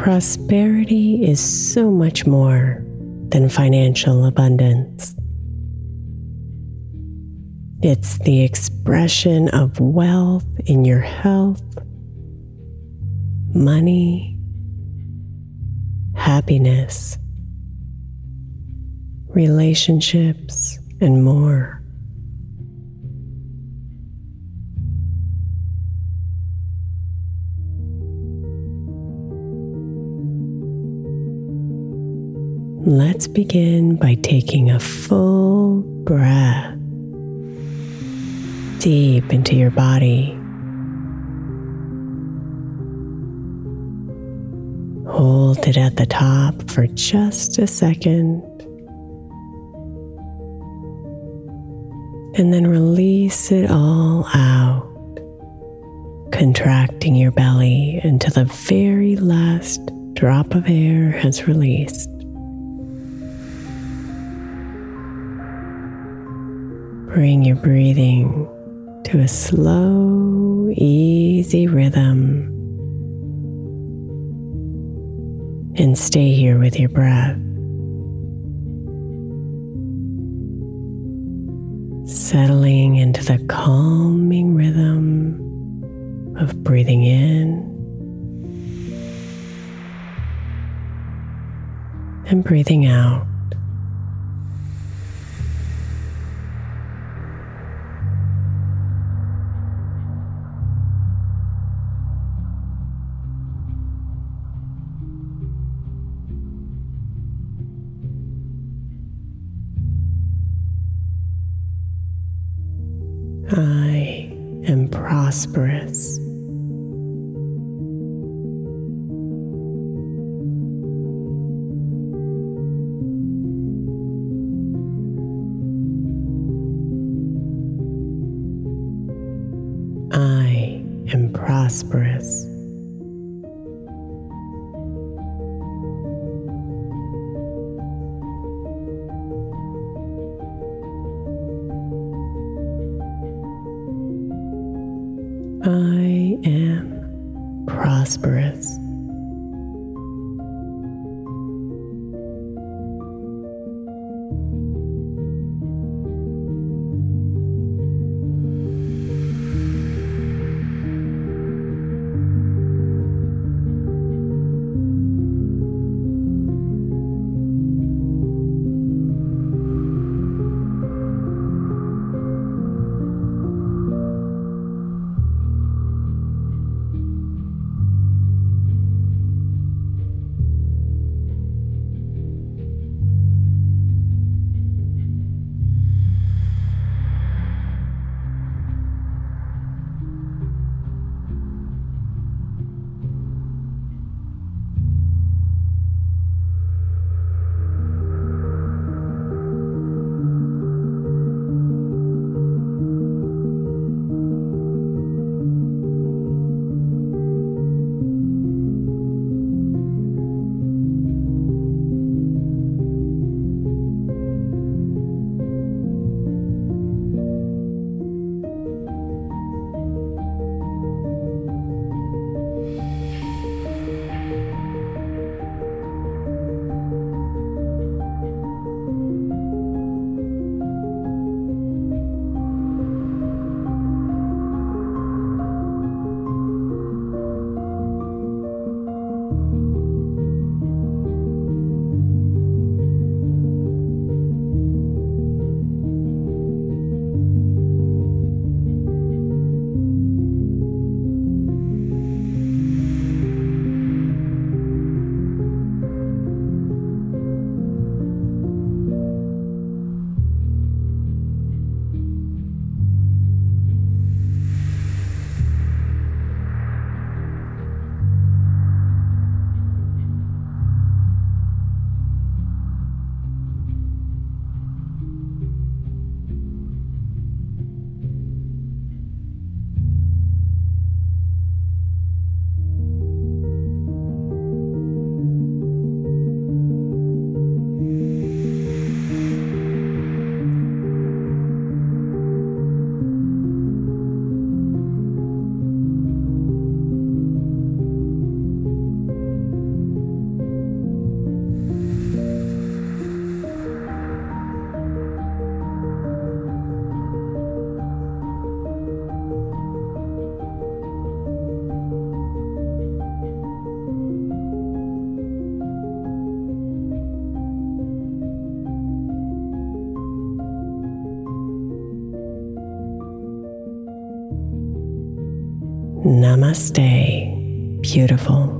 Prosperity is so much more than financial abundance. It's the expression of wealth in your health, money, happiness, relationships, and more. Let's begin by taking a full breath deep into your body. Hold it at the top for just a second. And then release it all out, contracting your belly until the very last drop of air has released. Bring your breathing to a slow, easy rhythm. And stay here with your breath. Settling into the calming rhythm of breathing in and breathing out. Prosperous. I am prosperous. I am prosperous. Namaste, beautiful.